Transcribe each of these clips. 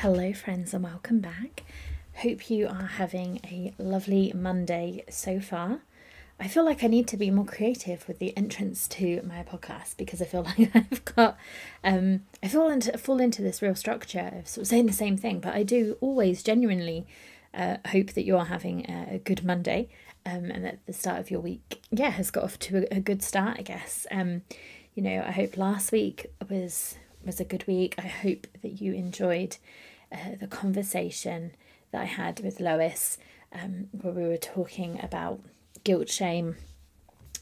Hello, friends, and welcome back. Hope you are having a lovely Monday so far. I feel like I need to be more creative with the entrance to my podcast because I feel like I've got um I fall into fall into this real structure of sort of saying the same thing, but I do always genuinely uh, hope that you're having a, a good Monday um, and that the start of your week yeah has got off to a, a good start I guess um you know I hope last week was was a good week I hope that you enjoyed uh, the conversation that I had with Lois, um, where we were talking about guilt, shame,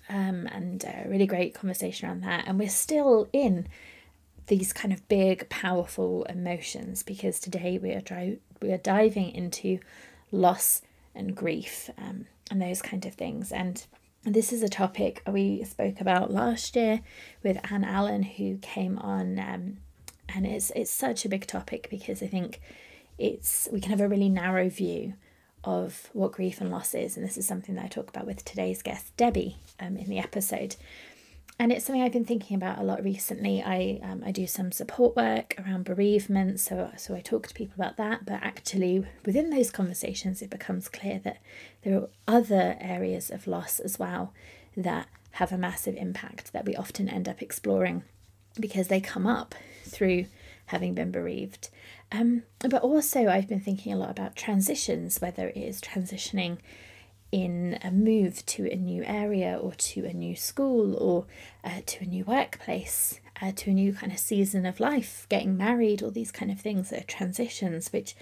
um, and a really great conversation around that. And we're still in these kind of big, powerful emotions because today we are dri- we are diving into loss and grief um, and those kind of things. And this is a topic we spoke about last year with Anne Allen, who came on um, and it's it's such a big topic because I think it's we can have a really narrow view of what grief and loss is, and this is something that I talk about with today's guest Debbie um, in the episode. And it's something I've been thinking about a lot recently. I um, I do some support work around bereavement, so so I talk to people about that. But actually, within those conversations, it becomes clear that there are other areas of loss as well that have a massive impact that we often end up exploring because they come up through having been bereaved. Um, but also, I've been thinking a lot about transitions, whether it is transitioning in a move to a new area or to a new school or uh, to a new workplace, uh, to a new kind of season of life, getting married, all these kind of things are transitions, which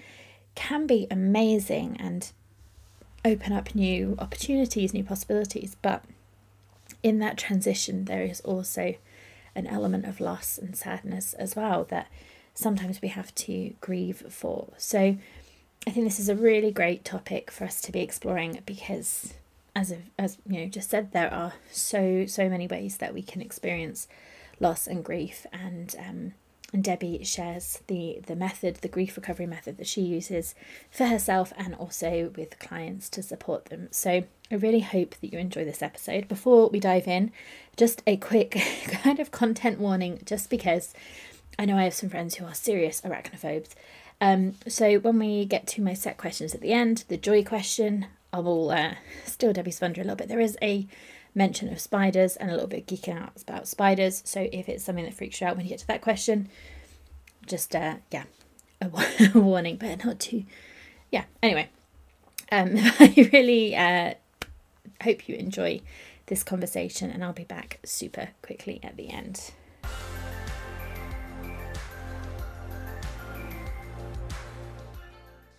can be amazing and open up new opportunities, new possibilities. But in that transition, there is also an element of loss and sadness as well that sometimes we have to grieve for. So I think this is a really great topic for us to be exploring because as of, as you know just said there are so so many ways that we can experience loss and grief and um and Debbie shares the the method, the grief recovery method that she uses for herself and also with clients to support them. So I really hope that you enjoy this episode. Before we dive in, just a quick kind of content warning, just because I know I have some friends who are serious arachnophobes. Um, so when we get to my set questions at the end, the joy question, I will uh, still Debbie's a little bit. There is a mention of spiders and a little bit geeking out about spiders. So if it's something that freaks you out when you get to that question, just uh, yeah, a, warning, but not too. Yeah. Anyway, um, I really uh, hope you enjoy this conversation, and I'll be back super quickly at the end.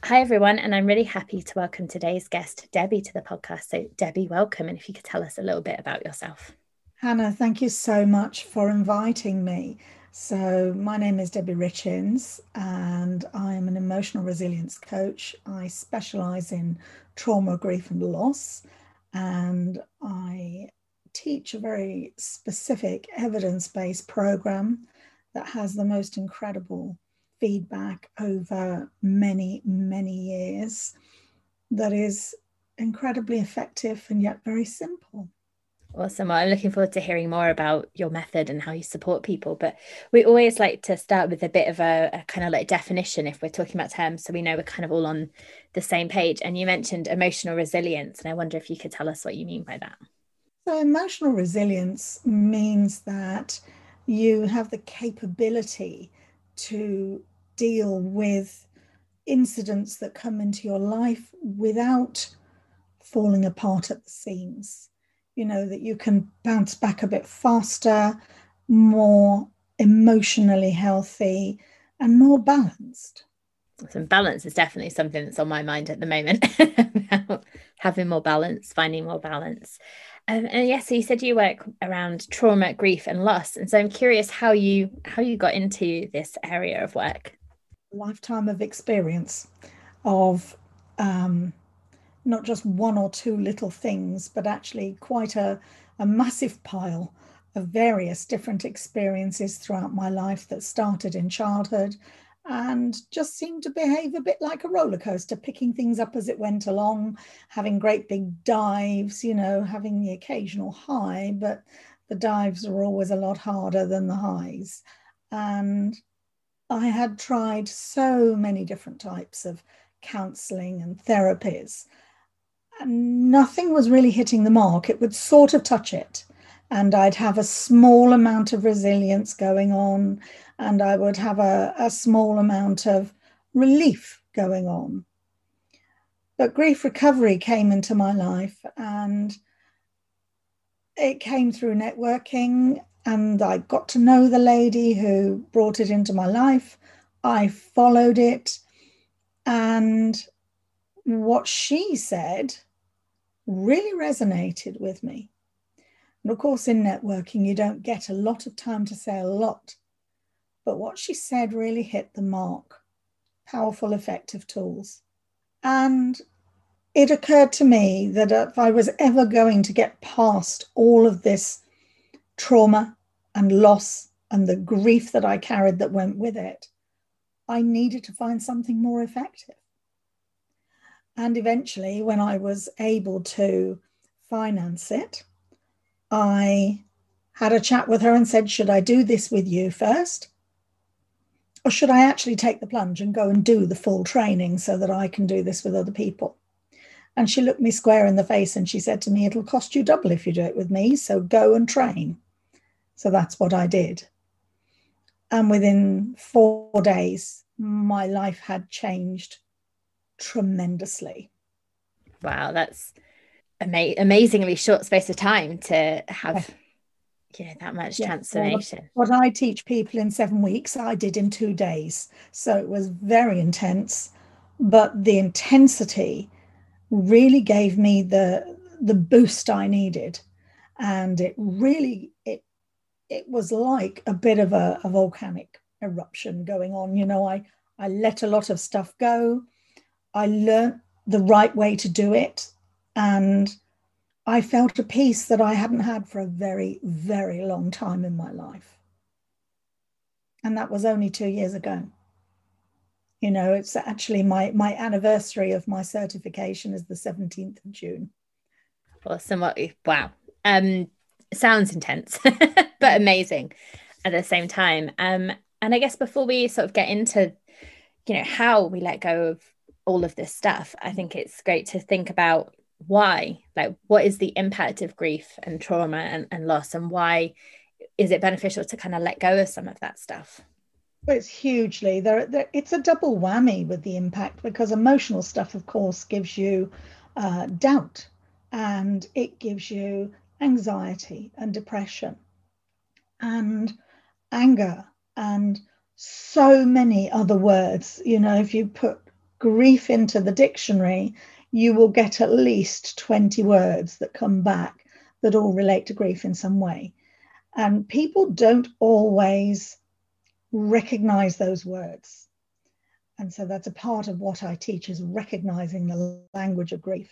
Hi, everyone, and I'm really happy to welcome today's guest, Debbie, to the podcast. So, Debbie, welcome. And if you could tell us a little bit about yourself. Hannah, thank you so much for inviting me. So, my name is Debbie Richins, and I'm an emotional resilience coach. I specialize in trauma, grief, and loss, and I teach a very specific evidence based program that has the most incredible feedback over many, many years that is incredibly effective and yet very simple. Awesome. Well, I'm looking forward to hearing more about your method and how you support people. But we always like to start with a bit of a, a, kind of like definition if we're talking about terms, so we know we're kind of all on the same page. And you mentioned emotional resilience, and I wonder if you could tell us what you mean by that. So, emotional resilience means that you have the capability to deal with incidents that come into your life without falling apart at the seams. You know, that you can bounce back a bit faster, more emotionally healthy, and more balanced. Some balance is definitely something that's on my mind at the moment. Having more balance, finding more balance. Um, and yes, so you said you work around trauma, grief, and loss, and so I'm curious how you how you got into this area of work. Lifetime of experience of um, not just one or two little things, but actually quite a, a massive pile of various different experiences throughout my life that started in childhood and just seemed to behave a bit like a roller coaster, picking things up as it went along, having great big dives, you know, having the occasional high, but the dives were always a lot harder than the highs. And I had tried so many different types of counseling and therapies, and nothing was really hitting the mark. It would sort of touch it, and I'd have a small amount of resilience going on and I would have a, a small amount of relief going on. But grief recovery came into my life and it came through networking and I got to know the lady who brought it into my life. I followed it and what she said really resonated with me. And of course, in networking, you don't get a lot of time to say a lot but what she said really hit the mark. Powerful, effective tools. And it occurred to me that if I was ever going to get past all of this trauma and loss and the grief that I carried that went with it, I needed to find something more effective. And eventually, when I was able to finance it, I had a chat with her and said, Should I do this with you first? Or should I actually take the plunge and go and do the full training so that I can do this with other people? And she looked me square in the face and she said to me, It'll cost you double if you do it with me. So go and train. So that's what I did. And within four days, my life had changed tremendously. Wow, that's ama- amazingly short space of time to have yeah that much yeah. transformation what, what i teach people in seven weeks i did in two days so it was very intense but the intensity really gave me the the boost i needed and it really it it was like a bit of a, a volcanic eruption going on you know i i let a lot of stuff go i learned the right way to do it and I felt a peace that I hadn't had for a very, very long time in my life. And that was only two years ago. You know, it's actually my, my anniversary of my certification is the 17th of June. Awesome. Wow. Um, sounds intense, but amazing at the same time. Um, and I guess before we sort of get into, you know, how we let go of all of this stuff, I think it's great to think about why like what is the impact of grief and trauma and, and loss and why is it beneficial to kind of let go of some of that stuff well, it's hugely there, there it's a double whammy with the impact because emotional stuff of course gives you uh, doubt and it gives you anxiety and depression and anger and so many other words you know if you put grief into the dictionary you will get at least 20 words that come back that all relate to grief in some way. And people don't always recognize those words. And so that's a part of what I teach is recognizing the language of grief.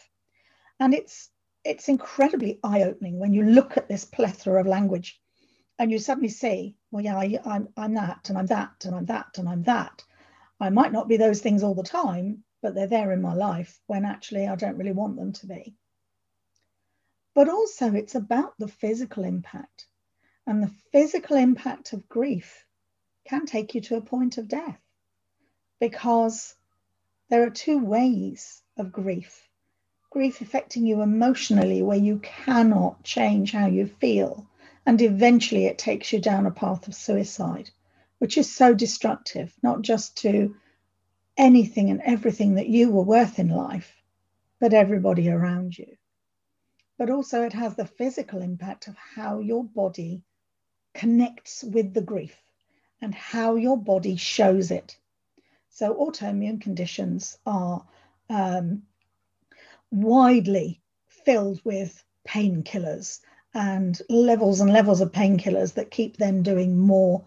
And it's it's incredibly eye-opening when you look at this plethora of language and you suddenly see, well, yeah, I, I'm, I'm that and I'm that and I'm that and I'm that. I might not be those things all the time, but they're there in my life when actually I don't really want them to be. But also, it's about the physical impact. And the physical impact of grief can take you to a point of death because there are two ways of grief grief affecting you emotionally, where you cannot change how you feel. And eventually, it takes you down a path of suicide, which is so destructive, not just to anything and everything that you were worth in life, but everybody around you. But also, it has the physical impact of how your body connects with the grief and how your body shows it. So, autoimmune conditions are um, widely filled with painkillers and levels and levels of painkillers that keep them doing more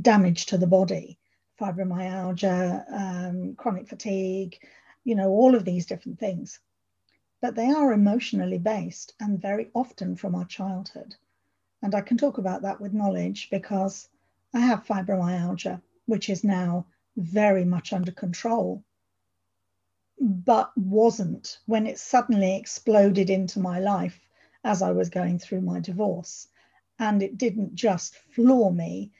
damage to the body fibromyalgia, um, chronic fatigue, you know, all of these different things. But they are emotionally based and very often from our childhood. And I can talk about that with knowledge because I have fibromyalgia, which is now very much under control, but wasn't when it suddenly exploded into my life as I was going through my divorce. And it didn't just floor me,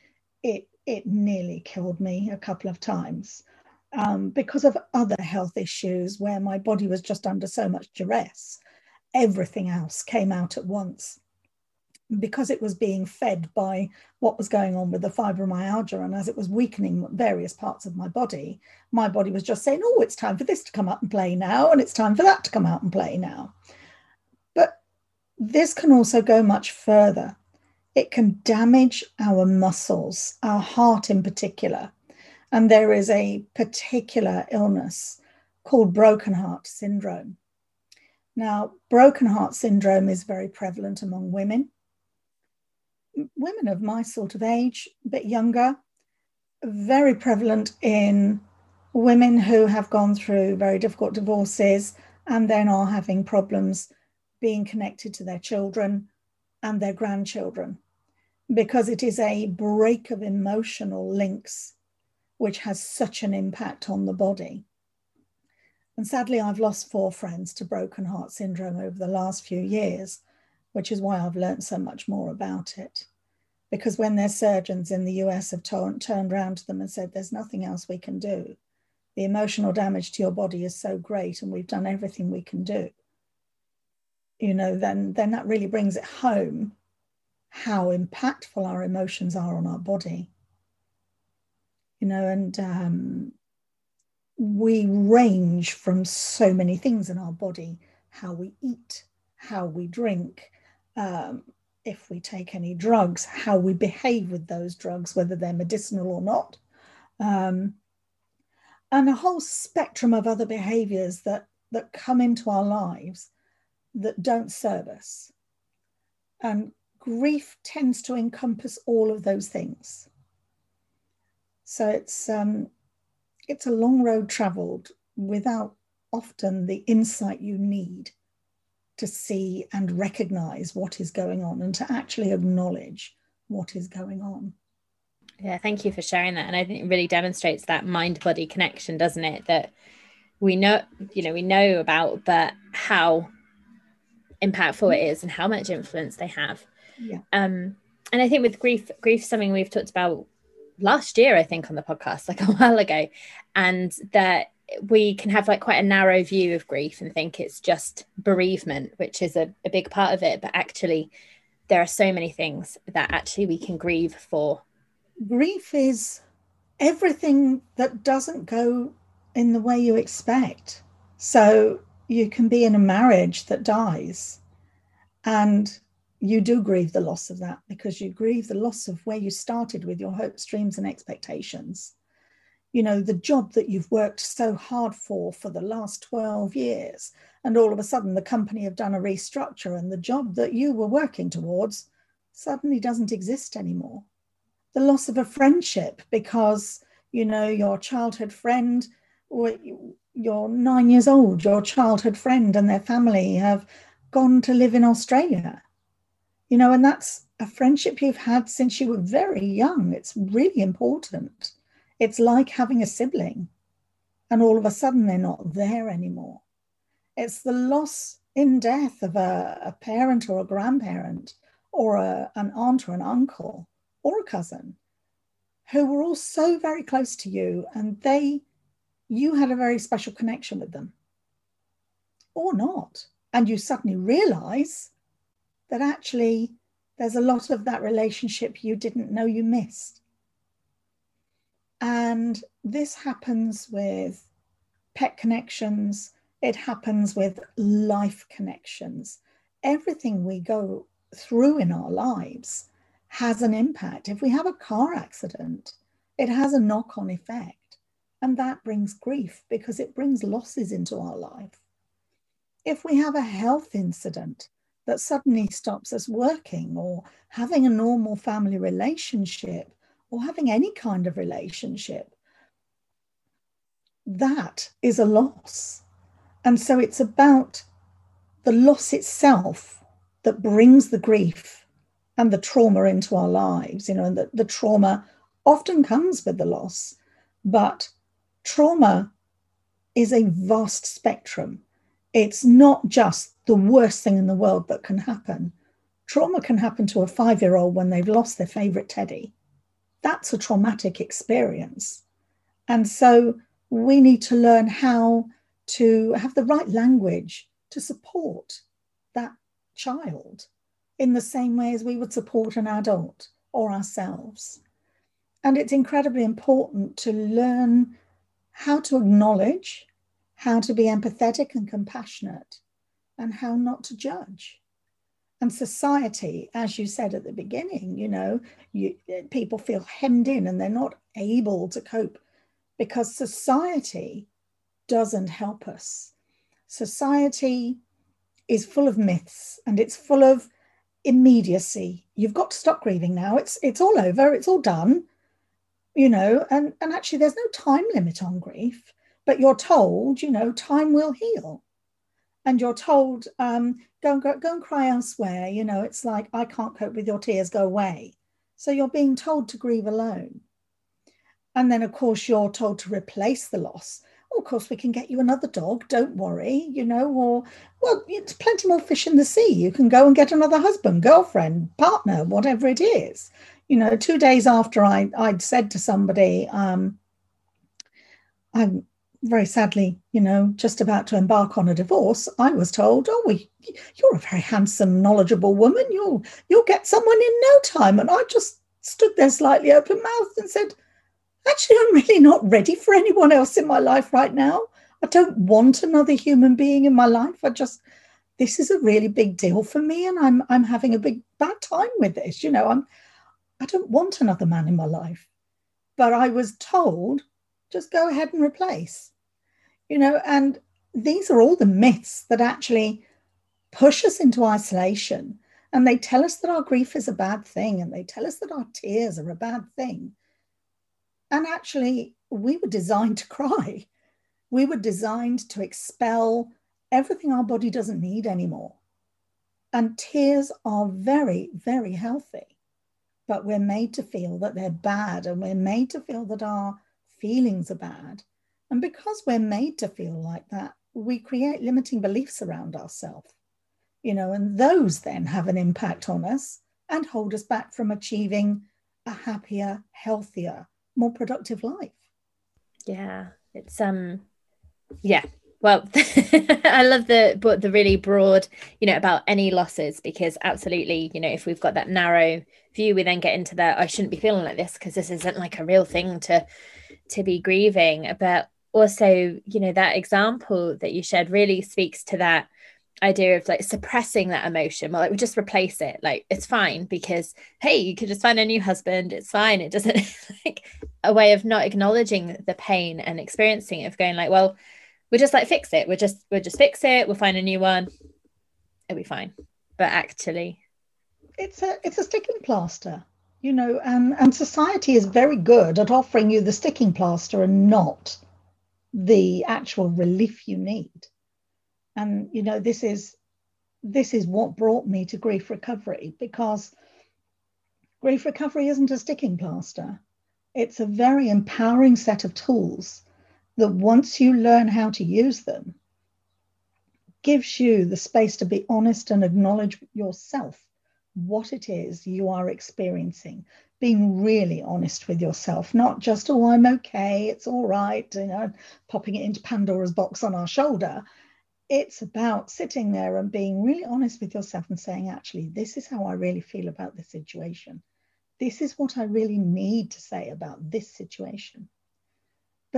it, it nearly killed me a couple of times um, because of other health issues where my body was just under so much duress. Everything else came out at once because it was being fed by what was going on with the fibromyalgia and as it was weakening various parts of my body my body was just saying oh it's time for this to come out and play now and it's time for that to come out and play now. But this can also go much further. It can damage our muscles our heart in particular. And there is a particular illness called broken heart syndrome. Now broken heart syndrome is very prevalent among women women of my sort of age, a bit younger, very prevalent in women who have gone through very difficult divorces and then are having problems being connected to their children and their grandchildren because it is a break of emotional links which has such an impact on the body. And sadly, I've lost four friends to broken heart syndrome over the last few years which is why I've learned so much more about it. Because when their surgeons in the US have turned around to them and said, There's nothing else we can do, the emotional damage to your body is so great, and we've done everything we can do, you know, then, then that really brings it home how impactful our emotions are on our body. You know, and um, we range from so many things in our body how we eat, how we drink, um, if we take any drugs, how we behave with those drugs, whether they're medicinal or not, um, and a whole spectrum of other behaviors that, that come into our lives that don't serve us. And grief tends to encompass all of those things. So it's um, it's a long road traveled without often the insight you need to see and recognize what is going on and to actually acknowledge what is going on. Yeah, thank you for sharing that. And I think it really demonstrates that mind body connection, doesn't it? That we know, you know, we know about, but how impactful it is and how much influence they have. Yeah. Um, and I think with grief, grief is something we've talked about last year, I think, on the podcast, like a while ago, and that we can have like quite a narrow view of grief and think it's just bereavement, which is a, a big part of it. But actually, there are so many things that actually we can grieve for. Grief is everything that doesn't go in the way you expect. So you can be in a marriage that dies and you do grieve the loss of that because you grieve the loss of where you started with your hopes, dreams, and expectations you know, the job that you've worked so hard for for the last 12 years. And all of a sudden, the company have done a restructure, and the job that you were working towards suddenly doesn't exist anymore. The loss of a friendship because, you know, your childhood friend, you're nine years old, your childhood friend and their family have gone to live in Australia. You know, and that's a friendship you've had since you were very young. It's really important it's like having a sibling, and all of a sudden they're not there anymore. It's the loss in death of a, a parent or a grandparent or a, an aunt or an uncle or a cousin who were all so very close to you and they you had a very special connection with them. Or not. And you suddenly realize that actually there's a lot of that relationship you didn't know you missed and this happens with pet connections, it happens with life connections. Everything we go through in our lives has an impact. If we have a car accident, it has a knock on effect. And that brings grief because it brings losses into our life. If we have a health incident, that suddenly stops us working or having a normal family relationship or having any kind of relationship, that is a loss. And so it's about the loss itself that brings the grief and the trauma into our lives, you know, and the, the trauma often comes with the loss, but trauma is a vast spectrum. It's not just the worst thing in the world that can happen. Trauma can happen to a five year old when they've lost their favorite teddy. That's a traumatic experience. And so we need to learn how to have the right language to support that child in the same way as we would support an adult or ourselves. And it's incredibly important to learn how to acknowledge, how to be empathetic and compassionate, and how not to judge. And society, as you said at the beginning, you know, you, people feel hemmed in and they're not able to cope because society doesn't help us. Society is full of myths and it's full of immediacy. You've got to stop grieving now. It's it's all over. It's all done. You know, and and actually there's no time limit on grief, but you're told, you know, time will heal. And you're told, um, go and go, go and cry elsewhere. You know, it's like I can't cope with your tears, go away. So you're being told to grieve alone. And then, of course, you're told to replace the loss. of course, we can get you another dog, don't worry, you know, or, well, it's plenty more fish in the sea. You can go and get another husband, girlfriend, partner, whatever it is. You know, two days after I, I'd said to somebody, um, I'm very sadly, you know, just about to embark on a divorce, I was told, "Oh, we, you're a very handsome, knowledgeable woman. You'll you'll get someone in no time." And I just stood there slightly open mouthed and said, actually, I'm really not ready for anyone else in my life right now. I don't want another human being in my life. I just, this is a really big deal for me, and I'm I'm having a big bad time with this. You know, I'm I don't want another man in my life. But I was told, just go ahead and replace. You know, and these are all the myths that actually push us into isolation. And they tell us that our grief is a bad thing, and they tell us that our tears are a bad thing. And actually, we were designed to cry. We were designed to expel everything our body doesn't need anymore. And tears are very, very healthy. But we're made to feel that they're bad and we're made to feel that our feelings are bad. And because we're made to feel like that, we create limiting beliefs around ourselves. You know, and those then have an impact on us and hold us back from achieving a happier, healthier, more productive life. Yeah, it's um, yeah. Well, I love the but the really broad, you know, about any losses because absolutely, you know, if we've got that narrow view, we then get into that I shouldn't be feeling like this because this isn't like a real thing to to be grieving. But also, you know, that example that you shared really speaks to that idea of like suppressing that emotion. Well like we just replace it. Like it's fine because hey you could just find a new husband. It's fine. It doesn't like a way of not acknowledging the pain and experiencing it of going like well we'll just like fix it. We'll just we'll just fix it. We'll find a new one. It'll be fine. But actually it's a it's a sticking plaster you know and and society is very good at offering you the sticking plaster and not the actual relief you need. And you know this is this is what brought me to grief recovery because grief recovery isn't a sticking plaster. It's a very empowering set of tools that once you learn how to use them gives you the space to be honest and acknowledge yourself what it is you are experiencing being really honest with yourself not just oh i'm okay it's all right you know popping it into pandora's box on our shoulder it's about sitting there and being really honest with yourself and saying, actually, this is how I really feel about this situation. This is what I really need to say about this situation.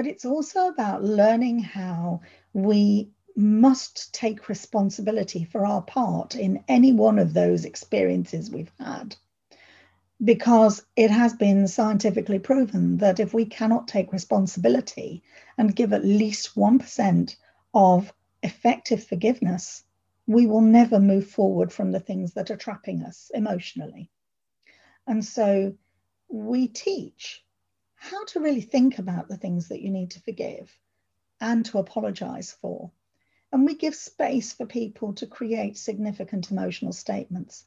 But it's also about learning how we must take responsibility for our part in any one of those experiences we've had. Because it has been scientifically proven that if we cannot take responsibility and give at least 1% of effective forgiveness, we will never move forward from the things that are trapping us emotionally. And so we teach how to really think about the things that you need to forgive and to apologize for. And we give space for people to create significant emotional statements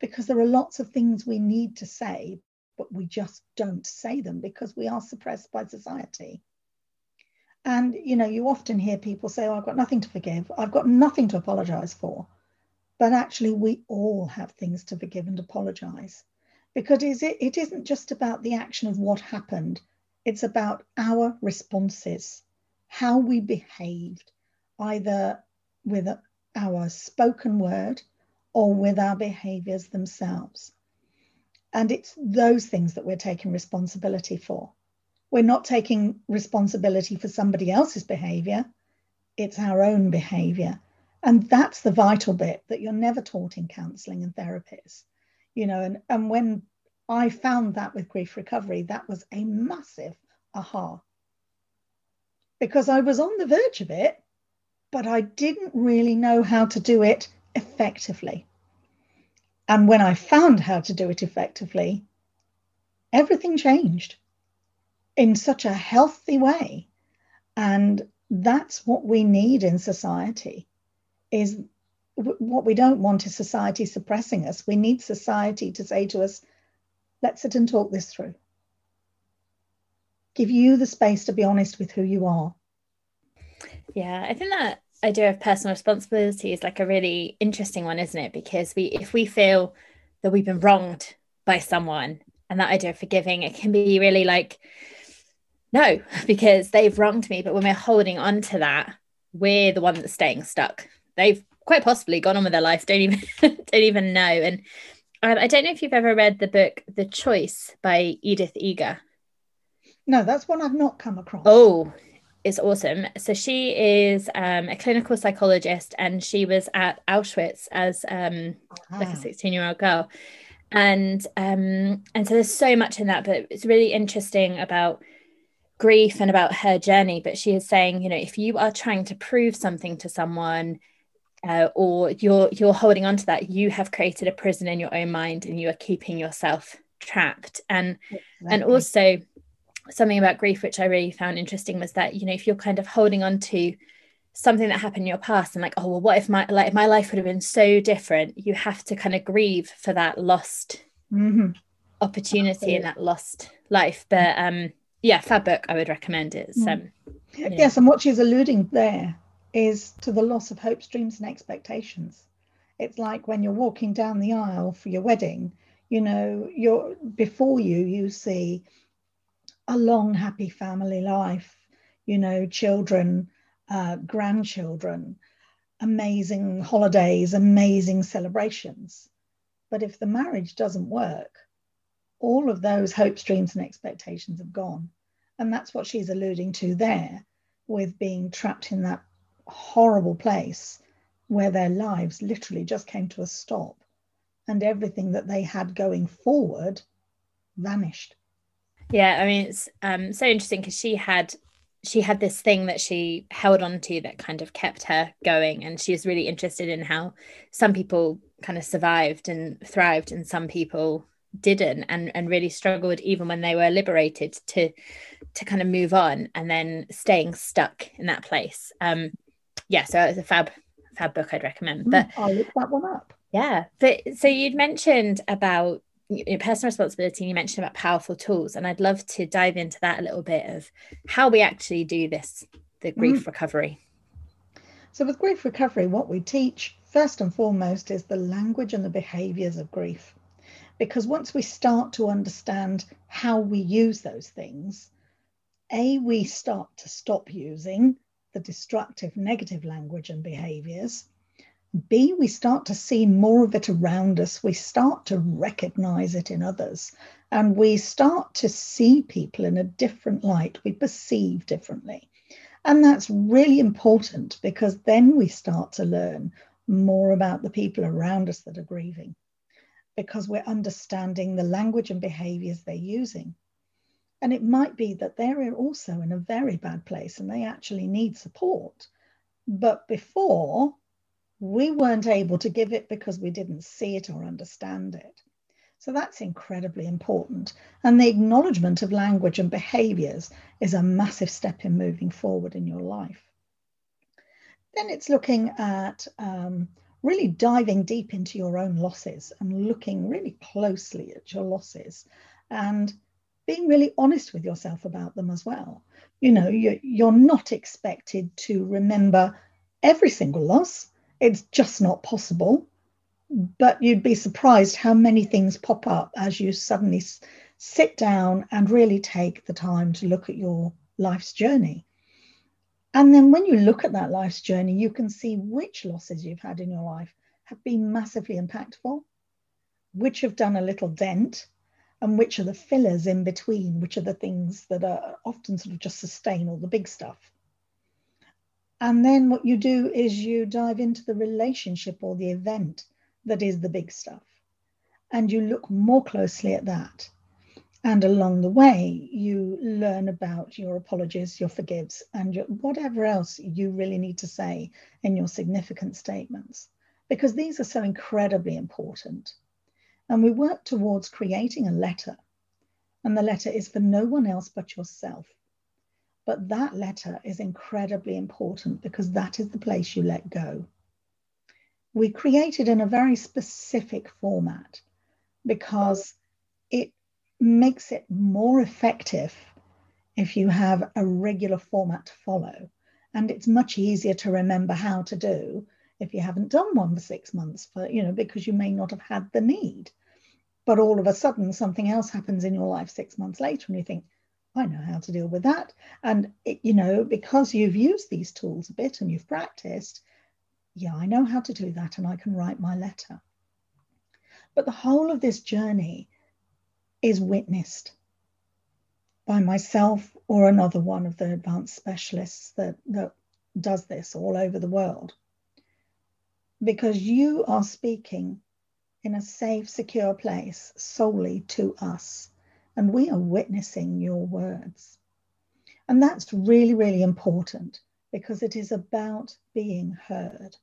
because there are lots of things we need to say, but we just don't say them because we are suppressed by society. And you know, you often hear people say, Oh, I've got nothing to forgive, I've got nothing to apologize for. But actually, we all have things to forgive and apologize because it isn't just about the action of what happened, it's about our responses, how we behaved, either with our spoken word or with our behaviors themselves. And it's those things that we're taking responsibility for. We're not taking responsibility for somebody else's behavior, it's our own behavior. And that's the vital bit that you're never taught in counseling and therapies. You know, and, and when I found that with grief recovery, that was a massive aha. Because I was on the verge of it, but I didn't really know how to do it effectively. And when I found how to do it effectively, everything changed in such a healthy way. And that's what we need in society is what we don't want is society suppressing us. We need society to say to us, let's sit and talk this through. Give you the space to be honest with who you are. Yeah, I think that idea of personal responsibility is like a really interesting one, isn't it? Because we if we feel that we've been wronged by someone and that idea of forgiving, it can be really like, no, because they've wronged me. But when we're holding on to that, we're the one that's staying stuck. They've quite possibly gone on with their life, don't even don't even know. And um, I don't know if you've ever read the book The Choice by Edith Eger. No, that's one I've not come across. Oh, it's awesome. So she is um, a clinical psychologist, and she was at Auschwitz as um, like a sixteen-year-old girl, and um, and so there's so much in that, but it's really interesting about grief and about her journey. But she is saying, you know, if you are trying to prove something to someone, uh, or you're you're holding on to that, you have created a prison in your own mind, and you are keeping yourself trapped. And exactly. and also something about grief which I really found interesting was that you know if you're kind of holding on to something that happened in your past and like oh well what if my like my life would have been so different you have to kind of grieve for that lost mm-hmm. opportunity Absolutely. and that lost life but um yeah fab book I would recommend it mm. um you know. yes and what she's alluding there is to the loss of hopes dreams and expectations it's like when you're walking down the aisle for your wedding you know you're before you you see a long, happy family life, you know, children, uh, grandchildren, amazing holidays, amazing celebrations. But if the marriage doesn't work, all of those hopes, dreams, and expectations have gone. And that's what she's alluding to there with being trapped in that horrible place where their lives literally just came to a stop and everything that they had going forward vanished. Yeah, I mean it's um so interesting because she had she had this thing that she held on to that kind of kept her going and she was really interested in how some people kind of survived and thrived and some people didn't and and really struggled even when they were liberated to to kind of move on and then staying stuck in that place um yeah so it's a fab fab book i'd recommend but i'll look that one up. Yeah but so you'd mentioned about personal responsibility and you mentioned about powerful tools and i'd love to dive into that a little bit of how we actually do this the grief mm. recovery. So with grief recovery what we teach first and foremost is the language and the behaviors of grief. Because once we start to understand how we use those things a we start to stop using the destructive negative language and behaviors B, we start to see more of it around us. We start to recognize it in others. And we start to see people in a different light. We perceive differently. And that's really important because then we start to learn more about the people around us that are grieving because we're understanding the language and behaviors they're using. And it might be that they're also in a very bad place and they actually need support. But before, We weren't able to give it because we didn't see it or understand it. So that's incredibly important. And the acknowledgement of language and behaviors is a massive step in moving forward in your life. Then it's looking at um, really diving deep into your own losses and looking really closely at your losses and being really honest with yourself about them as well. You know, you're you're not expected to remember every single loss, it's just not possible. But you'd be surprised how many things pop up as you suddenly sit down and really take the time to look at your life's journey. And then when you look at that life's journey, you can see which losses you've had in your life have been massively impactful, which have done a little dent, and which are the fillers in between, which are the things that are often sort of just sustain all the big stuff. And then what you do is you dive into the relationship or the event that is the big stuff. And you look more closely at that. And along the way, you learn about your apologies, your forgives, and your, whatever else you really need to say in your significant statements, because these are so incredibly important. And we work towards creating a letter, and the letter is for no one else but yourself. But that letter is incredibly important because that is the place you let go. We created in a very specific format because it makes it more effective if you have a regular format to follow. And it's much easier to remember how to do if you haven't done one for six months, for, you know, because you may not have had the need. But all of a sudden, something else happens in your life six months later, and you think, I know how to deal with that. And, it, you know, because you've used these tools a bit and you've practiced, yeah, I know how to do that and I can write my letter. But the whole of this journey is witnessed by myself or another one of the advanced specialists that, that does this all over the world. Because you are speaking in a safe, secure place solely to us, and we are witnessing your words. And that's really, really important because it is about being heard.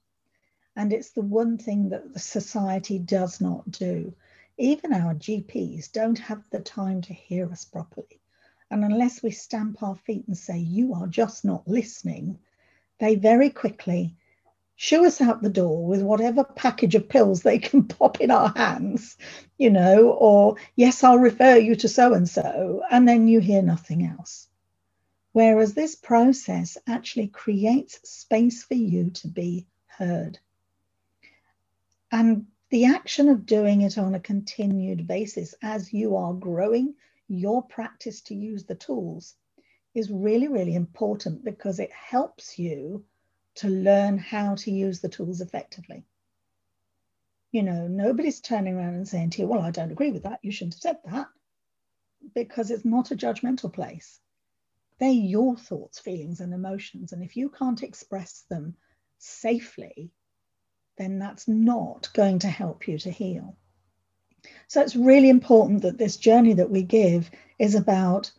And it's the one thing that the society does not do. Even our GPs don't have the time to hear us properly. And unless we stamp our feet and say, you are just not listening, they very quickly shoo us out the door with whatever package of pills they can pop in our hands, you know, or yes, I'll refer you to so and so, and then you hear nothing else. Whereas this process actually creates space for you to be heard. And the action of doing it on a continued basis as you are growing your practice to use the tools is really, really important because it helps you to learn how to use the tools effectively. You know, nobody's turning around and saying to you, Well, I don't agree with that. You shouldn't have said that because it's not a judgmental place. They're your thoughts, feelings, and emotions. And if you can't express them safely, then that's not going to help you to heal. So it's really important that this journey that we give is about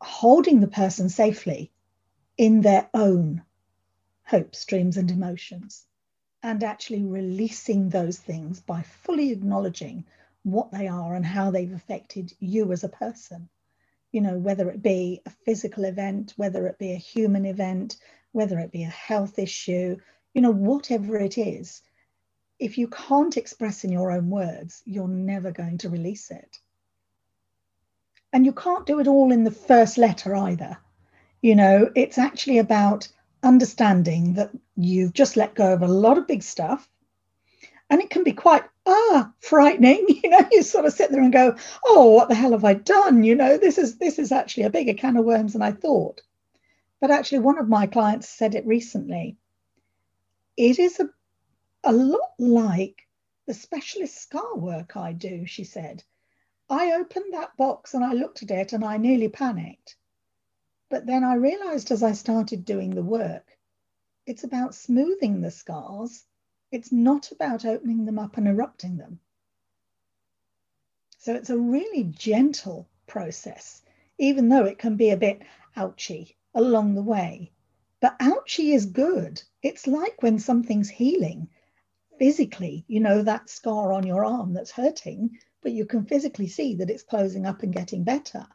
holding the person safely in their own hopes, dreams, and emotions, and actually releasing those things by fully acknowledging what they are and how they've affected you as a person. You know, whether it be a physical event, whether it be a human event, whether it be a health issue, you know, whatever it is, if you can't express in your own words, you're never going to release it. And you can't do it all in the first letter either. You know, it's actually about understanding that you've just let go of a lot of big stuff. And it can be quite ah frightening. You know, you sort of sit there and go, oh, what the hell have I done? You know, this is this is actually a bigger can of worms than I thought. But actually, one of my clients said it recently it is a, a lot like the specialist scar work I do, she said. I opened that box and I looked at it and I nearly panicked. But then I realized as I started doing the work, it's about smoothing the scars. It's not about opening them up and erupting them. So it's a really gentle process, even though it can be a bit ouchy along the way But ouchy is good. It's like when something's healing physically, you know, that scar on your arm that's hurting, but you can physically see that it's closing up and getting better,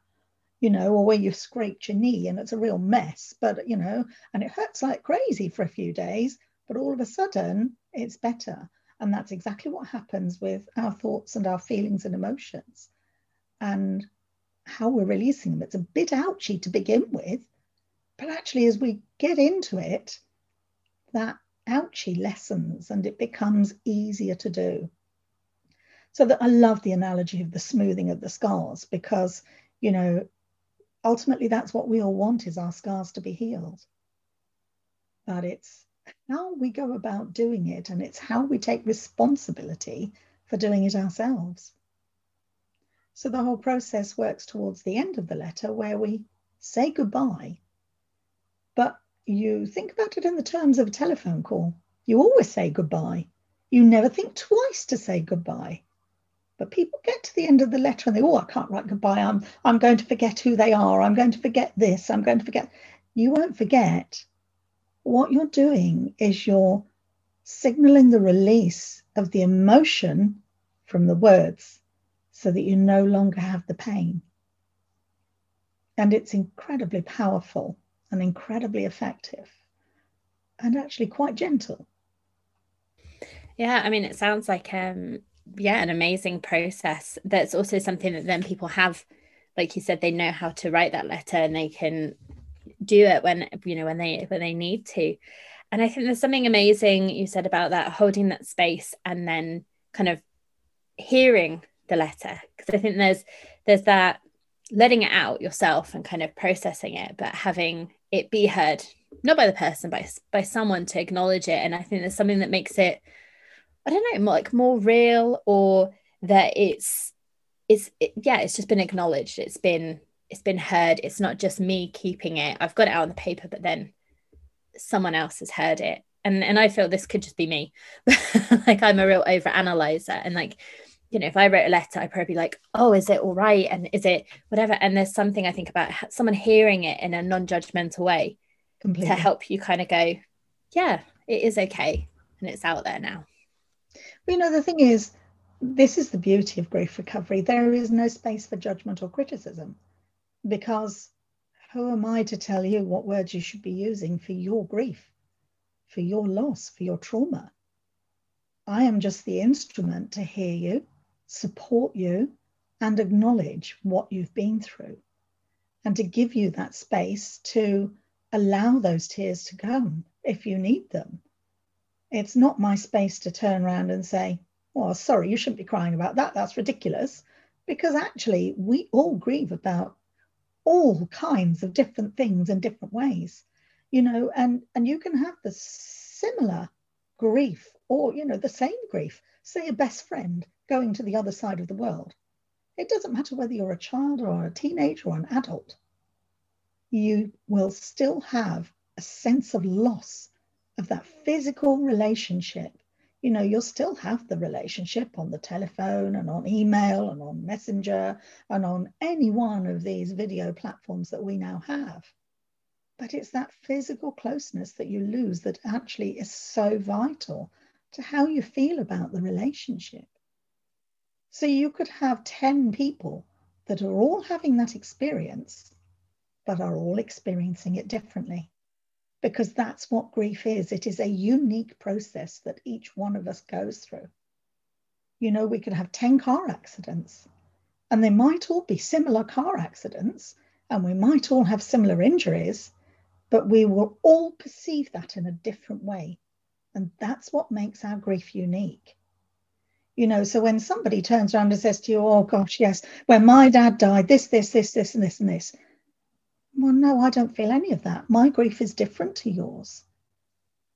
you know, or where you've scraped your knee and it's a real mess, but, you know, and it hurts like crazy for a few days, but all of a sudden it's better. And that's exactly what happens with our thoughts and our feelings and emotions and how we're releasing them. It's a bit ouchy to begin with, but actually, as we get into it, that ouchy lessens and it becomes easier to do. So that I love the analogy of the smoothing of the scars because, you know, ultimately that's what we all want is our scars to be healed. But it's how we go about doing it and it's how we take responsibility for doing it ourselves. So the whole process works towards the end of the letter where we say goodbye. But you think about it in the terms of a telephone call. You always say goodbye. You never think twice to say goodbye. But people get to the end of the letter and they, oh, I can't write goodbye. I'm, I'm going to forget who they are. I'm going to forget this. I'm going to forget. You won't forget. What you're doing is you're signaling the release of the emotion from the words so that you no longer have the pain. And it's incredibly powerful and incredibly effective and actually quite gentle. Yeah, I mean, it sounds like um, yeah, an amazing process. That's also something that then people have, like you said, they know how to write that letter and they can do it when you know when they when they need to. And I think there's something amazing you said about that holding that space and then kind of hearing the letter because I think there's there's that letting it out yourself and kind of processing it, but having it be heard not by the person but by someone to acknowledge it and i think there's something that makes it i don't know more like more real or that it's it's it, yeah it's just been acknowledged it's been it's been heard it's not just me keeping it i've got it out on the paper but then someone else has heard it and and i feel this could just be me like i'm a real over analyzer and like you know, if I wrote a letter, I'd probably be like, oh, is it all right? And is it whatever? And there's something I think about someone hearing it in a non judgmental way Completely. to help you kind of go, yeah, it is okay. And it's out there now. You know, the thing is, this is the beauty of grief recovery. There is no space for judgment or criticism because who am I to tell you what words you should be using for your grief, for your loss, for your trauma? I am just the instrument to hear you support you and acknowledge what you've been through and to give you that space to allow those tears to come if you need them. It's not my space to turn around and say, Oh, sorry, you shouldn't be crying about that. That's ridiculous. Because actually, we all grieve about all kinds of different things in different ways, you know, and, and you can have the similar grief or, you know, the same grief. Say a best friend going to the other side of the world. It doesn't matter whether you're a child or a teenager or an adult, you will still have a sense of loss of that physical relationship. You know, you'll still have the relationship on the telephone and on email and on Messenger and on any one of these video platforms that we now have. But it's that physical closeness that you lose that actually is so vital to how you feel about the relationship. So you could have 10 people that are all having that experience, but are all experiencing it differently. Because that's what grief is. It is a unique process that each one of us goes through. You know, we could have 10 car accidents, and they might all be similar car accidents, and we might all have similar injuries, but we will all perceive that in a different way. And that's what makes our grief unique. You know, so when somebody turns around and says to you, oh gosh, yes, when my dad died, this, this, this, this, and this, and this. Well, no, I don't feel any of that. My grief is different to yours.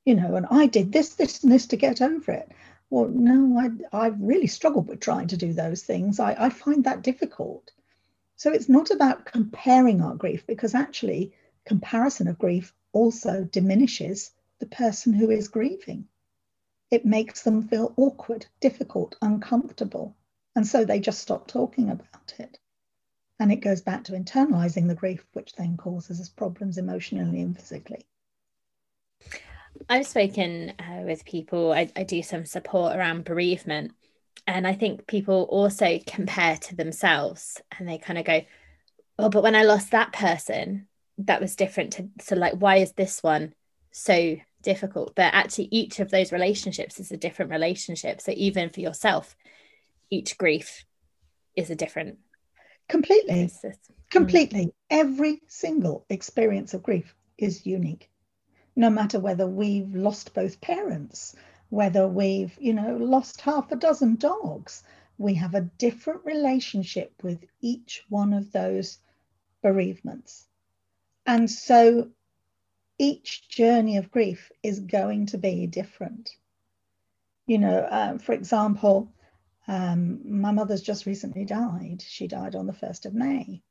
You know, and I did this, this, and this to get over it. Well, no, I, I really struggled with trying to do those things. I, I find that difficult. So it's not about comparing our grief because actually, comparison of grief also diminishes the person who is grieving it makes them feel awkward, difficult, uncomfortable. And so they just stop talking about it. And it goes back to internalizing the grief, which then causes us problems emotionally and physically. I've spoken uh, with people, I, I do some support around bereavement. And I think people also compare to themselves and they kind of go, oh, but when I lost that person, that was different to so like why is this one so difficult but actually each of those relationships is a different relationship so even for yourself each grief is a different completely basis. completely mm. every single experience of grief is unique no matter whether we've lost both parents whether we've you know lost half a dozen dogs we have a different relationship with each one of those bereavements and so each journey of grief is going to be different. You know, uh, for example, um, my mother's just recently died. She died on the 1st of May.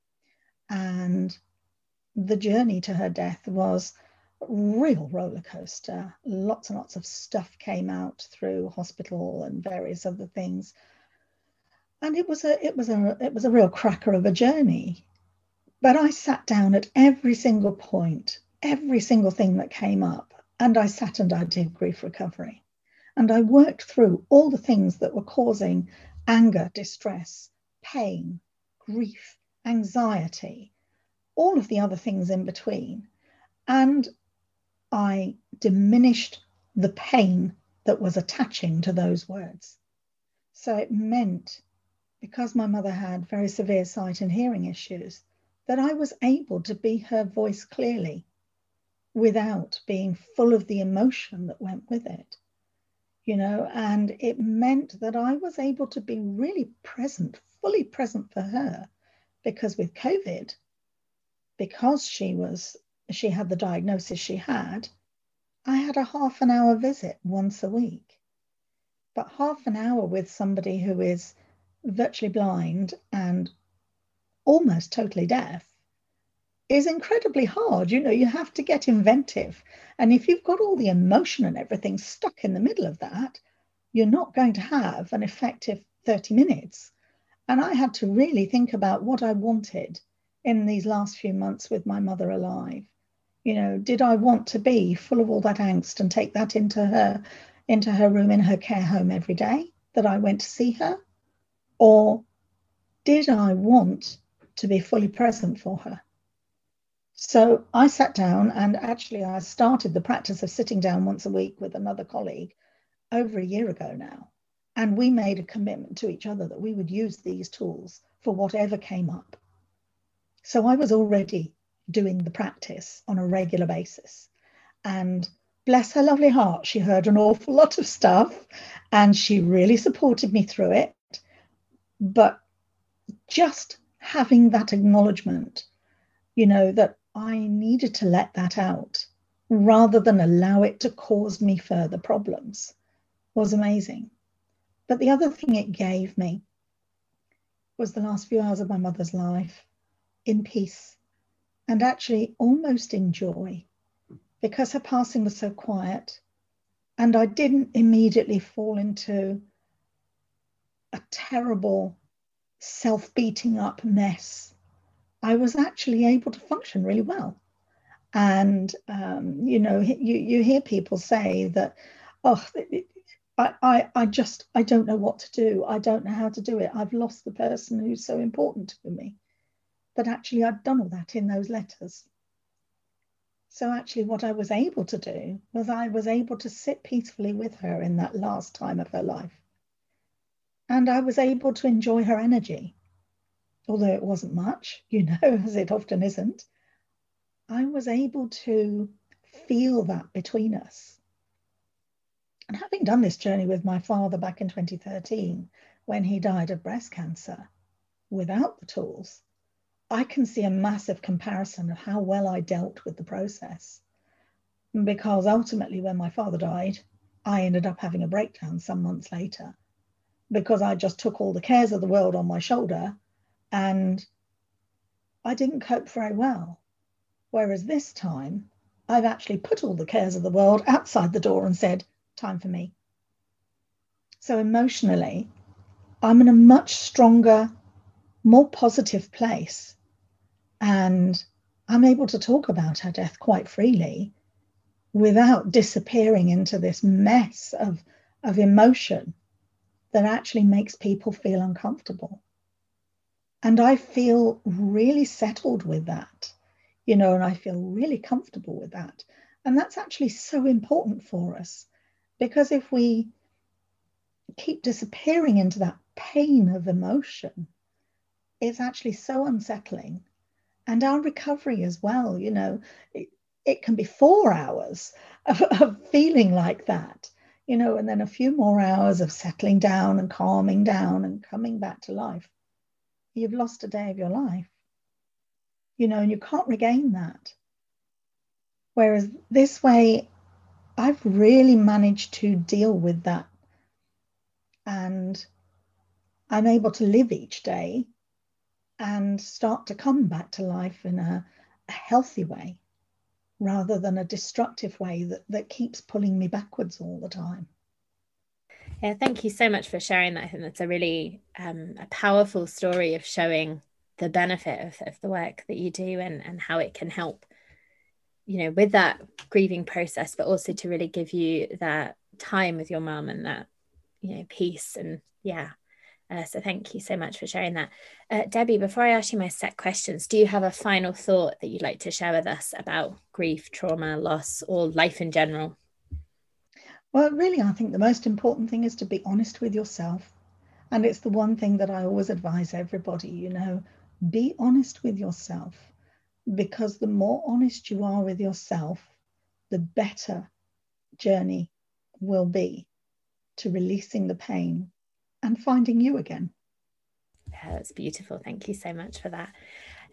And the journey to her death was real roller coaster. Lots and lots of stuff came out through hospital and various other things. And it was a it was a it was a real cracker of a journey. But I sat down at every single point, every single thing that came up, and I sat and I did grief recovery. And I worked through all the things that were causing anger, distress, pain, grief, anxiety, all of the other things in between. And I diminished the pain that was attaching to those words. So it meant, because my mother had very severe sight and hearing issues, that I was able to be her voice clearly without being full of the emotion that went with it. You know, and it meant that I was able to be really present, fully present for her, because with COVID, because she was, she had the diagnosis she had, I had a half an hour visit once a week. But half an hour with somebody who is virtually blind and almost totally deaf is incredibly hard. You know, you have to get inventive. And if you've got all the emotion and everything stuck in the middle of that, you're not going to have an effective 30 minutes. And I had to really think about what I wanted in these last few months with my mother alive. You know, did I want to be full of all that angst and take that into her into her room in her care home every day that I went to see her? Or did I want to be fully present for her. So I sat down and actually I started the practice of sitting down once a week with another colleague over a year ago now. And we made a commitment to each other that we would use these tools for whatever came up. So I was already doing the practice on a regular basis. And bless her lovely heart, she heard an awful lot of stuff and she really supported me through it. But just having that acknowledgement, you know, that I needed to let that out rather than allow it to cause me further problems was amazing. But the other thing it gave me was the last few hours of my mother's life in peace and actually almost in joy because her passing was so quiet. And I didn't immediately fall into a terrible self beating up mess, I was actually able to function really well. And, um, you know, you, you hear people say that, oh, I, I, I just, I don't know what to do. I don't know how to do it. I've lost the person who's so important to me. But actually, I'd done all that in those letters. So, actually, what I was able to do was I was able to sit peacefully with her in that last time of her life and I was able to enjoy her energy. Although it wasn't much, you know, as it often isn't, I was able to feel that between us. And having done this journey with my father back in 2013, when he died of breast cancer, without the tools, I can see a massive comparison of how well I dealt with the process. Because ultimately, when my father died, I ended up having a breakdown some months later because I just took all the cares of the world on my shoulder and I didn't cope very well. Whereas this time, I've actually put all the cares of the world outside the door and said, time for me. So emotionally, I'm in a much stronger, more positive place. And I'm able to talk about her death quite freely without disappearing into this mess of, of emotion that actually makes people feel uncomfortable. And I feel really settled with that, you know, and I feel really comfortable with that. And that's actually so important for us because if we keep disappearing into that pain of emotion, it's actually so unsettling. And our recovery as well, you know, it, it can be four hours of, of feeling like that, you know, and then a few more hours of settling down and calming down and coming back to life. You've lost a day of your life, you know, and you can't regain that. Whereas this way, I've really managed to deal with that. And I'm able to live each day and start to come back to life in a, a healthy way rather than a destructive way that, that keeps pulling me backwards all the time. Yeah, thank you so much for sharing that. I think that's a really um, a powerful story of showing the benefit of, of the work that you do and, and how it can help, you know, with that grieving process, but also to really give you that time with your mum and that, you know, peace and yeah, uh, so thank you so much for sharing that. Uh, Debi, before I ask you my set questions, do you have a final thought that you'd like to share with us about grief, trauma, loss, or life in general? Well, really, I think the most important thing is to be honest with yourself. And it's the one thing that I always advise everybody, you know, be honest with yourself. Because the more honest you are with yourself, the better journey will be to releasing the pain and finding you again. Yeah, that's beautiful. Thank you so much for that.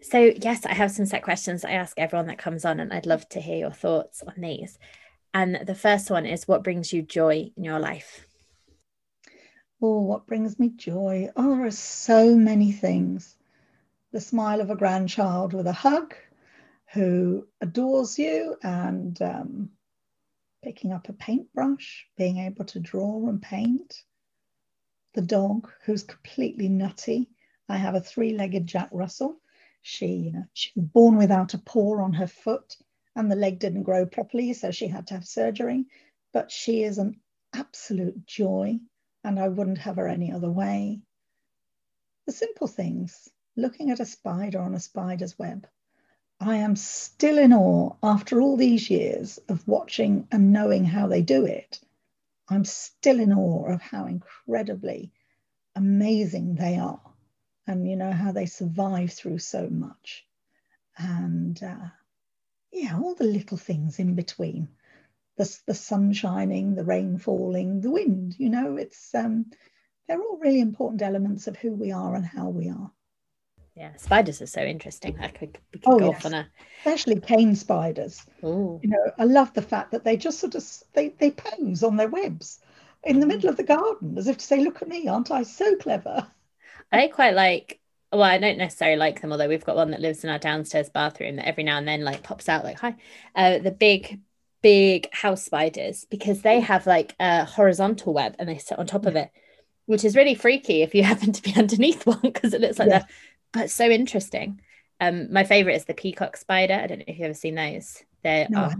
So, yes, I have some set questions I ask everyone that comes on, and I'd love to hear your thoughts on these. And the first one is what brings you joy in your life? Oh, what brings me joy? Oh, there are so many things. The smile of a grandchild with a hug who adores you and um, picking up a paintbrush, being able to draw and paint, the dog who's completely nutty. I have a three legged Jack Russell. She, uh, she was born without a paw on her foot and the leg didn't grow properly, so she had to have surgery. But she is an absolute joy, and I wouldn't have her any other way. The simple things, looking at a spider on a spider's web. I am still in awe after all these years of watching and knowing how they do it I'm still in awe of how incredibly amazing they are and you know how they survive through so much and uh, yeah all the little things in between. The, the sun shining the rain falling the wind you know it's um, they're all really important elements of who we are and how we are. Yeah spiders are so interesting. I could, we could oh, go yes. off on a especially cane spiders. Ooh. you know i love the fact that they just sort of they, they pose on their webs in the middle of the garden as if to say look at me aren't i so clever? I quite like well i don't necessarily like them although we've got one that lives in our downstairs bathroom that every now and then like pops out like hi uh, the big big house spiders because they have like a horizontal web and they sit on top yeah. of it which is really freaky if you happen to be underneath one because it looks like yeah. that but so interesting. Um, my favorite is the peacock spider. I don't know if you've ever seen those. They no, are.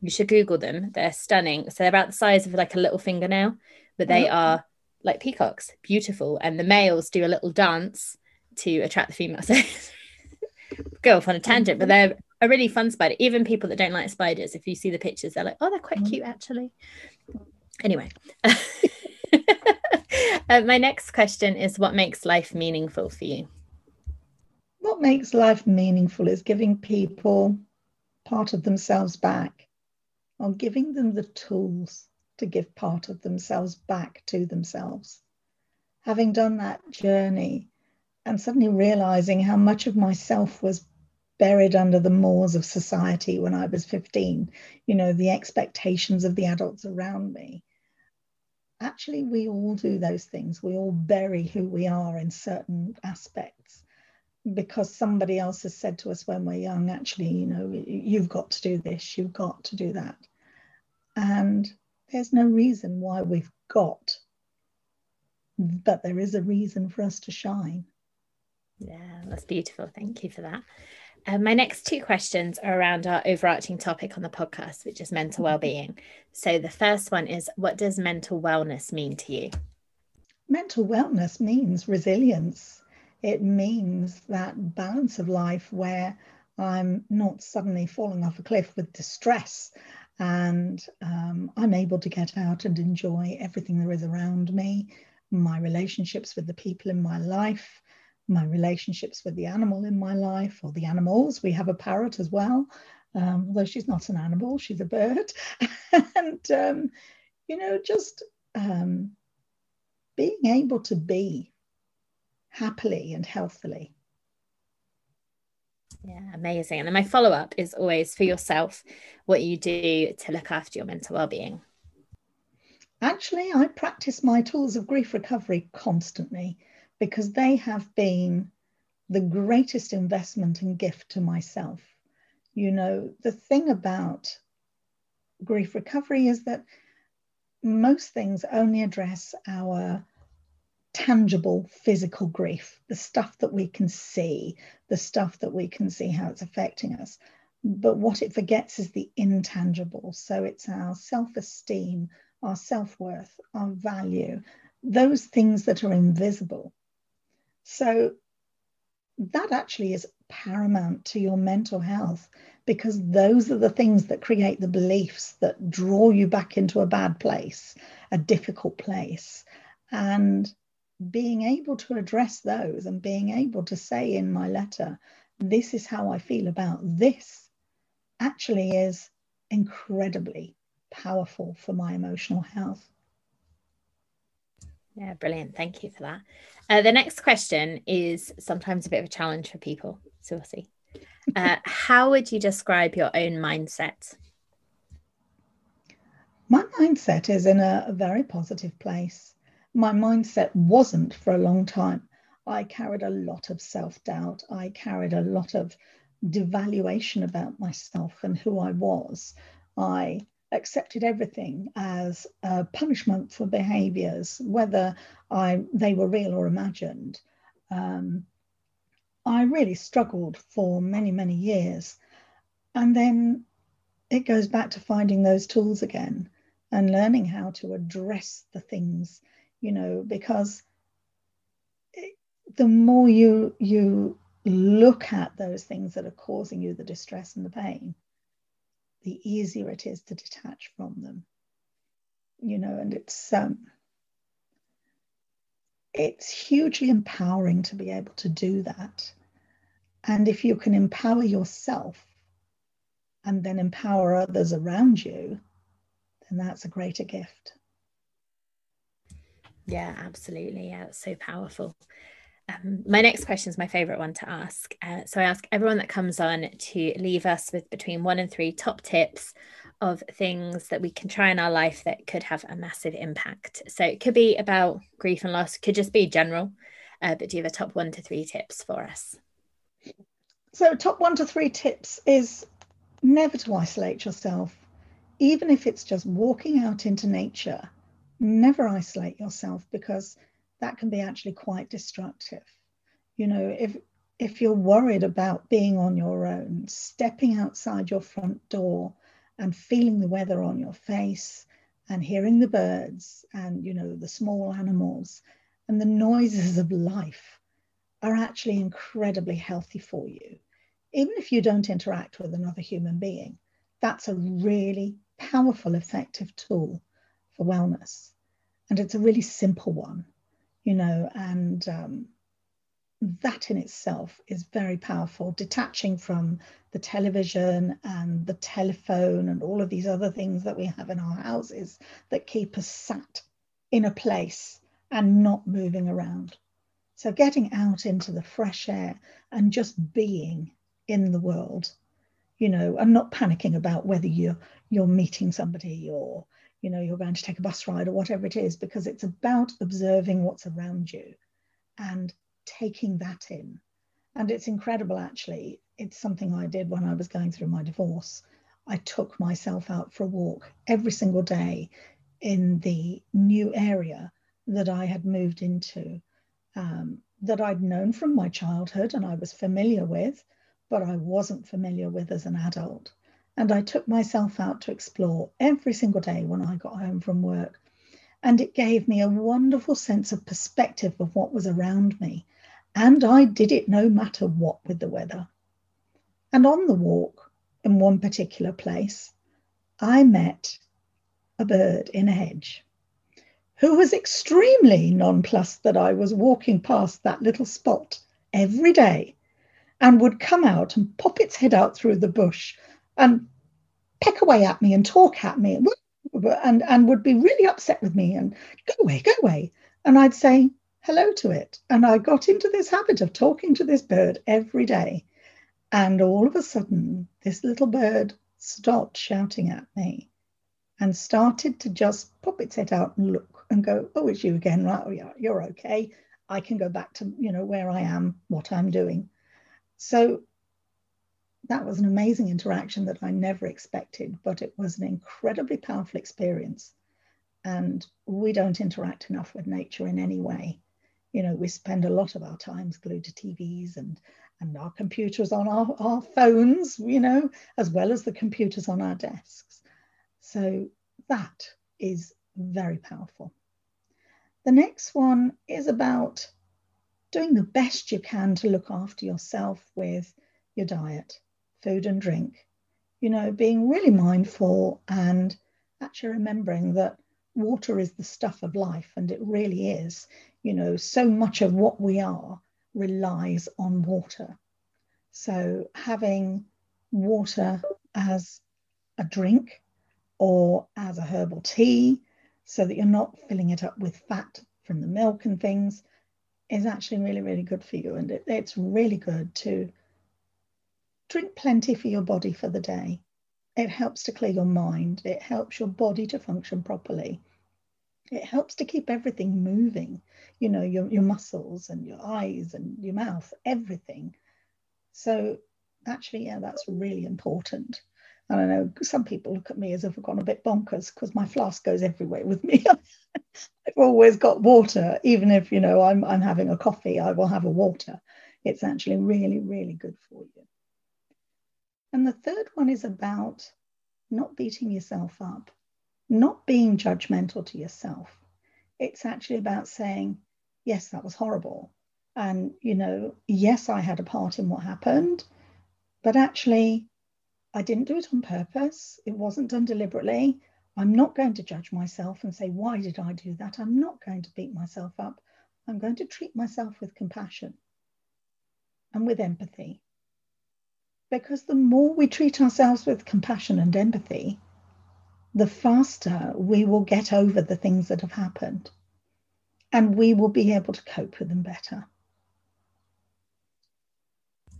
You should Google them. They're stunning. So they're about the size of like a little fingernail, but they oh. are like peacocks, beautiful. And the males do a little dance to attract the females. Go off on a tangent, but they're a really fun spider. Even people that don't like spiders, if you see the pictures, they're like, oh, they're quite mm. cute actually. Anyway. uh, my next question is what makes life meaningful for you? what makes life meaningful is giving people part of themselves back or giving them the tools to give part of themselves back to themselves. Having done that journey and suddenly realizing how much of myself was buried under the moors of society when I was 15, you know, the expectations of the adults around me. Actually, we all do those things. We all bury who we are in certain aspects because somebody else has said to us when we're young, actually, you know, you've got to do this, you've got to do that. And there's no reason why we've got, but there is a reason for us to shine. Yeah, that's beautiful. Thank you for that. Uh, my next two questions are around our overarching topic on the podcast, which is mental mm-hmm. well-being. So the first one is, what does mental wellness mean to you? Mental wellness means resilience. It means that balance of life where I'm not suddenly falling off a cliff with distress and um, I'm able to get out and enjoy everything there is around me, my relationships with the people in my life, my relationships with the animal in my life or the animals. We have a parrot as well, um, although she's not an animal, she's a bird. and, um, you know, just um, being able to be happily and healthily. Yeah, amazing. And then my follow up is always for yourself what you do to look after your mental well being. Actually, I practice my tools of grief recovery constantly because they have been the greatest investment and gift to myself. You know, the thing about grief recovery is that most things only address our tangible physical grief, the stuff that we can see, the stuff that we can see how it's affecting us. But what it forgets is the intangible. So it's our self esteem, our self worth, our value, those things that are invisible. So that actually is paramount to your mental health because those are the things that create the beliefs that draw you back into a bad place, a difficult place. And being able to address those and being able to say in my letter, this is how I feel about this, actually is incredibly powerful for my emotional health. Yeah, brilliant. Thank you for that. Uh, the next question is sometimes a bit of a challenge for people. So we'll see. Uh, how would you describe your own mindset? My mindset is in a, a very positive place. My mindset wasn't for a long time. I carried a lot of self doubt. I carried a lot of devaluation about myself and who I was. I accepted everything as a punishment for behaviors, whether I, they were real or imagined. Um, I really struggled for many, many years. And then it goes back to finding those tools again and learning how to address the things, you know, because it, the more you you look at those things that are causing you the distress and the pain, the easier it is to detach from them. You know, and it's um, it's hugely empowering to be able to do that. And if you can empower yourself and then empower others around you, then that's a greater gift. Yeah, absolutely. Yeah, it's so powerful. Um, my next question is my favorite one to ask. Uh, so I ask everyone that comes on to leave us with between one and three top tips of things that we can try in our life that could have a massive impact. So it could be about grief and loss, could just be general, uh, but do you have a top one to three tips for us? So, top one to three tips is never to isolate yourself, even if it's just walking out into nature. Never isolate yourself because that can be actually quite destructive. You know, if if you're worried about being on your own, stepping outside your front door and feeling the weather on your face and hearing the birds and you know the small animals and the noises of life are actually incredibly healthy for you. Even if you don't interact with another human being, that's a really powerful, effective tool for wellness. And it's a really simple one you know, and um, that in itself is very powerful, detaching from the television and the telephone and all of these other things that we have in our houses that keep us sat in a place and not moving around. So, getting out into the fresh air and just being in the world, you know, and not panicking about whether you're you're meeting somebody or you know you're going to take a bus ride or whatever it is because it's about observing what's around you and taking that in. And it's incredible actually. It's something i did when i was going through my divorce. I took myself out for a walk every single day in the new area that i had moved into um, that i'd known from my childhood and i was familiar with but I wasn't familiar with as an adult. And I took myself out to explore every single day when I got home from work. And it gave me a wonderful sense of perspective of what was around me. And I did it no matter what with the weather. And on the walk in one particular place, I met a bird in a hedge who was extremely nonplussed that I was walking past that little spot every day and would come out and pop its head out through the bush and peck away at me and talk at me and, and would be really upset with me and go away, go away. And I'd say hello to it. And I got into this habit of talking to this bird every day. And all of a sudden, this little bird stopped shouting at me and started to just pop its head out and look and go, oh, it's you again, right? Oh, yeah, you're okay. I can go back to, you know, where I am, what I'm doing. So that was an amazing interaction that I never expected, but it was an incredibly powerful experience. And we don't interact enough with nature in any way. You know, we spend a lot of our times glued to TVs and and our computers on our, our phones, you know, as well as the computers on our desks. So that is very powerful. The next one is about doing the best you can to look after yourself with your diet, food and drink. You know, being really mindful and actually remembering that water is the stuff of life, and it really is. You know, so much of what we are relies on water. So having water as a drink or as a herbal tea so that you're not filling it up with fat from the milk and things is actually really, really good for you. And it, it's really good to drink plenty for your body for the day. It helps to clear your mind, it helps your body to function properly. It helps to keep everything moving, you know, your, your muscles and your eyes and your mouth, everything. So, actually, yeah, that's really important. And I know some people look at me as if I've gone a bit bonkers because my flask goes everywhere with me. I've always got water, even if you know I'm I'm having a coffee, I will have a water. It's actually really, really good for you. And the third one is about not beating yourself up, not being judgmental to yourself. It's actually about saying, yes, that was horrible. And, you know, yes, I had a part in what happened, but actually, I didn't do it on purpose. It wasn't done deliberately. I'm not going to judge myself and say, why did I do that? I'm not going to beat myself up. I'm going to treat myself with compassion and with empathy. Because the more we treat ourselves with compassion and empathy, the faster we will get over the things that have happened and we will be able to cope with them better.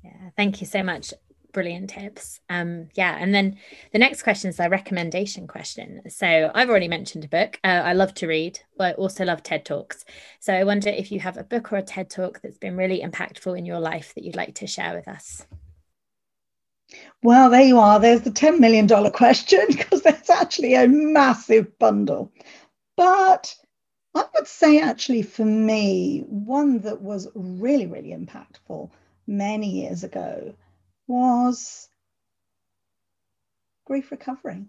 Yeah, thank you so much brilliant tips. Um, yeah, and then the next question is a recommendation question. So I've already mentioned a book. Uh, I love to read, but I also love TED Talks. So I wonder if you have a book or a TED Talk that's been really impactful in your life that you'd like to share with us. Well, there you are. There's the $10 million question because there's actually a massive bundle. But I would say, actually, for me, one that was really, really impactful many years ago was grief recovery.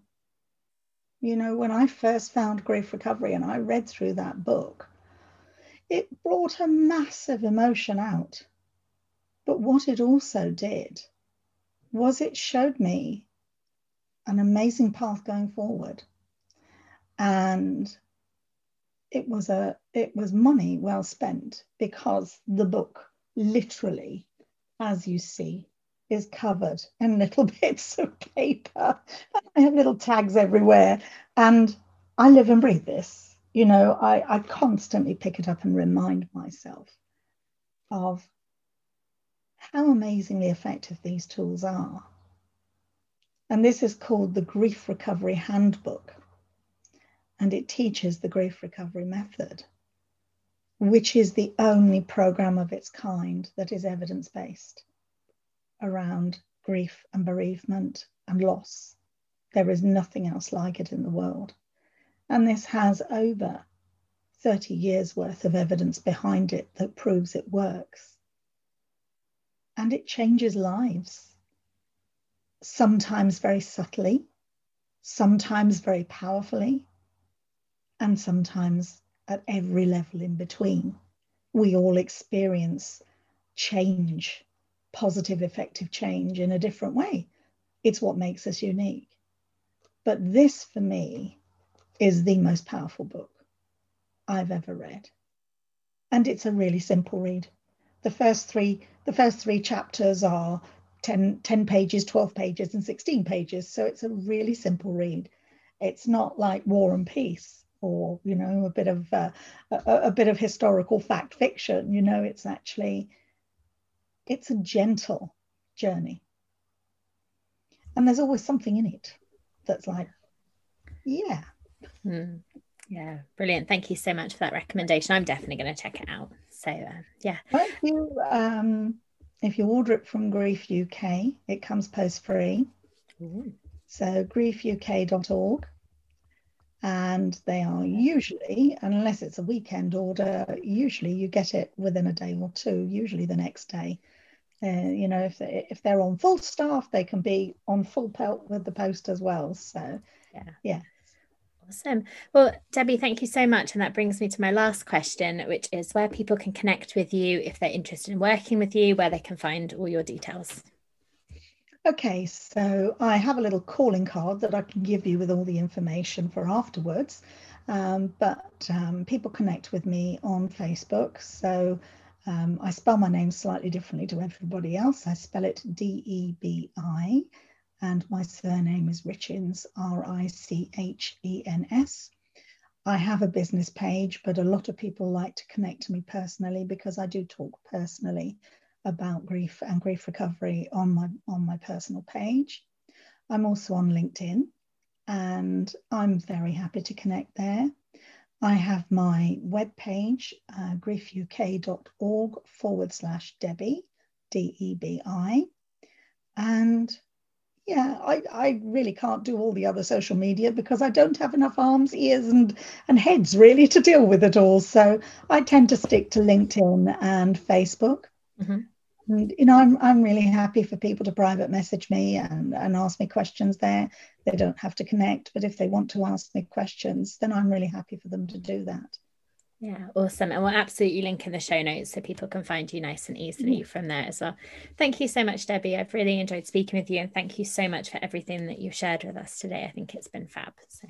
You know, when I first found grief recovery and I read through that book, it brought a massive emotion out. But what it also did was it showed me an amazing path going forward. And it was a it was money well spent because the book literally, as you see, is covered in little bits of paper. I have little tags everywhere. And I live and breathe this. You know, I, I constantly pick it up and remind myself of how amazingly effective these tools are. And this is called the Grief Recovery Handbook. And it teaches the grief recovery method, which is the only program of its kind that is evidence based around grief and bereavement and loss. There is nothing else like it in the world. And this has over 30 years worth of evidence behind it that proves it works. And it changes lives. Sometimes very subtly, sometimes very powerfully, and sometimes at every level in between. We all experience change, positive, effective change in a different way. It's what makes us unique. But this, for me, is the most powerful book I've ever read. And it's a really simple read. The first three, the first three chapters are 10, 10 pages, 12 pages, and 16 pages. So it's a really simple read. It's not like War and Peace or you know a bit of uh, a, a bit of historical fact fiction. You know, it's actually it's a gentle journey, and there's always something in it that's like, yeah. Mm. Yeah, brilliant. Thank you so much for that recommendation. I'm definitely going to check it out. So, uh, yeah. If you, um, if you order it from Grief UK, it comes post free. So, griefuk.org. And they are usually, unless it's a weekend order, usually you get it within a day or two, usually the next day. Uh, you know, if, they, if they're on full staff, they can be on full pelt with the post as well. So, yeah. yeah. Awesome. Well, Debi, thank you so much. And that brings me to my last question, which is where people can connect with you if they're interested in working with you, where they can find all your details. Okay, so I have a little calling card that I can give you with all the information for afterwards. Um, but um, people connect with me on Facebook. So um, I spell my name slightly differently to everybody else. I spell it D E B I and my surname is Richens, R I C H E N S. I have a business page, but a lot of people like to connect to me personally because I do talk personally about grief and grief recovery on my on my personal page. I'm also on LinkedIn and I'm very happy to connect there. I have my webpage, uh, griefuk.org forward slash Debi, D E B I. And yeah, I, I really can't do all the other social media because I don't have enough arms, ears, and and heads really to deal with it all. So I tend to stick to LinkedIn and Facebook. Mm-hmm. And you know, I'm I'm really happy for people to private message me and, and ask me questions there. They don't have to connect, but if they want to ask me questions, then I'm really happy for them to do that. Yeah, awesome. And we'll absolutely link in the show notes so people can find you nice and easily mm-hmm. from there as well. Thank you so much, Debi. I've really enjoyed speaking with you and thank you so much for everything that you've shared with us today. I think it's been fab. So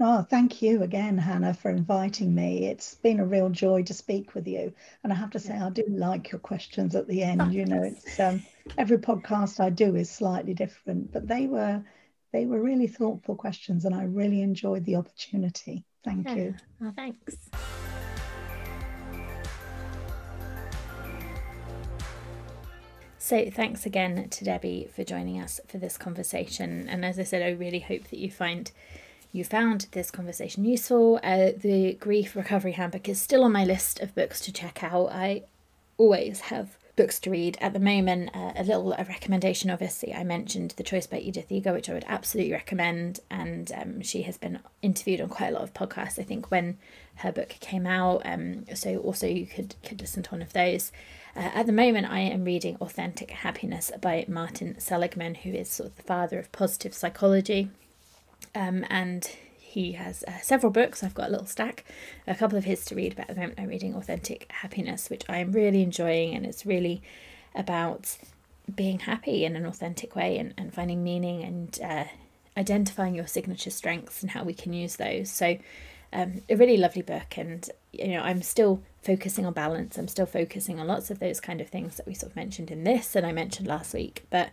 Oh, thank you again, Hannah, for inviting me. It's been a real joy to speak with you. And I have to say, I do like your questions at the end. Oh, you know, it's um, every podcast I do is slightly different, but they were they were really thoughtful questions, and I really enjoyed the opportunity. Thank yeah. you. Oh, thanks. So, thanks again to Debi for joining us for this conversation. And as I said, I really hope that you find you found this conversation useful. Uh, the Grief Recovery Handbook is still on my list of books to check out. I always have books to read at the moment. Uh, a little a recommendation, obviously, I mentioned The Choice by Edith Eger, which I would absolutely recommend. And um, she has been interviewed on quite a lot of podcasts, I think, when her book came out. Um, so also you could, could listen to one of those. Uh, at the moment, I am reading Authentic Happiness by Martin Seligman, who is sort of the father of positive psychology. Um, and he has uh, several books. I've got a little stack, a couple of his to read, but at the moment I'm reading Authentic Happiness, which I'm really enjoying, and it's really about being happy in an authentic way and, and finding meaning and uh, identifying your signature strengths and how we can use those. So, um, a really lovely book, and you know, I'm still focusing on balance. I'm still focusing on lots of those kind of things that we sort of mentioned in this and I mentioned last week, but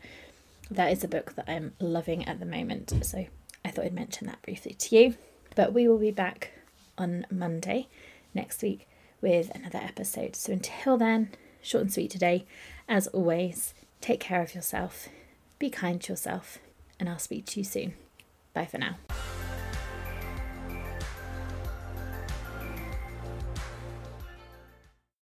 that is a book that I'm loving at the moment. So I thought I'd mention that briefly to you. But we will be back on Monday next week with another episode. So until then, short and sweet today. As always, take care of yourself, be kind to yourself, and I'll speak to you soon. Bye for now.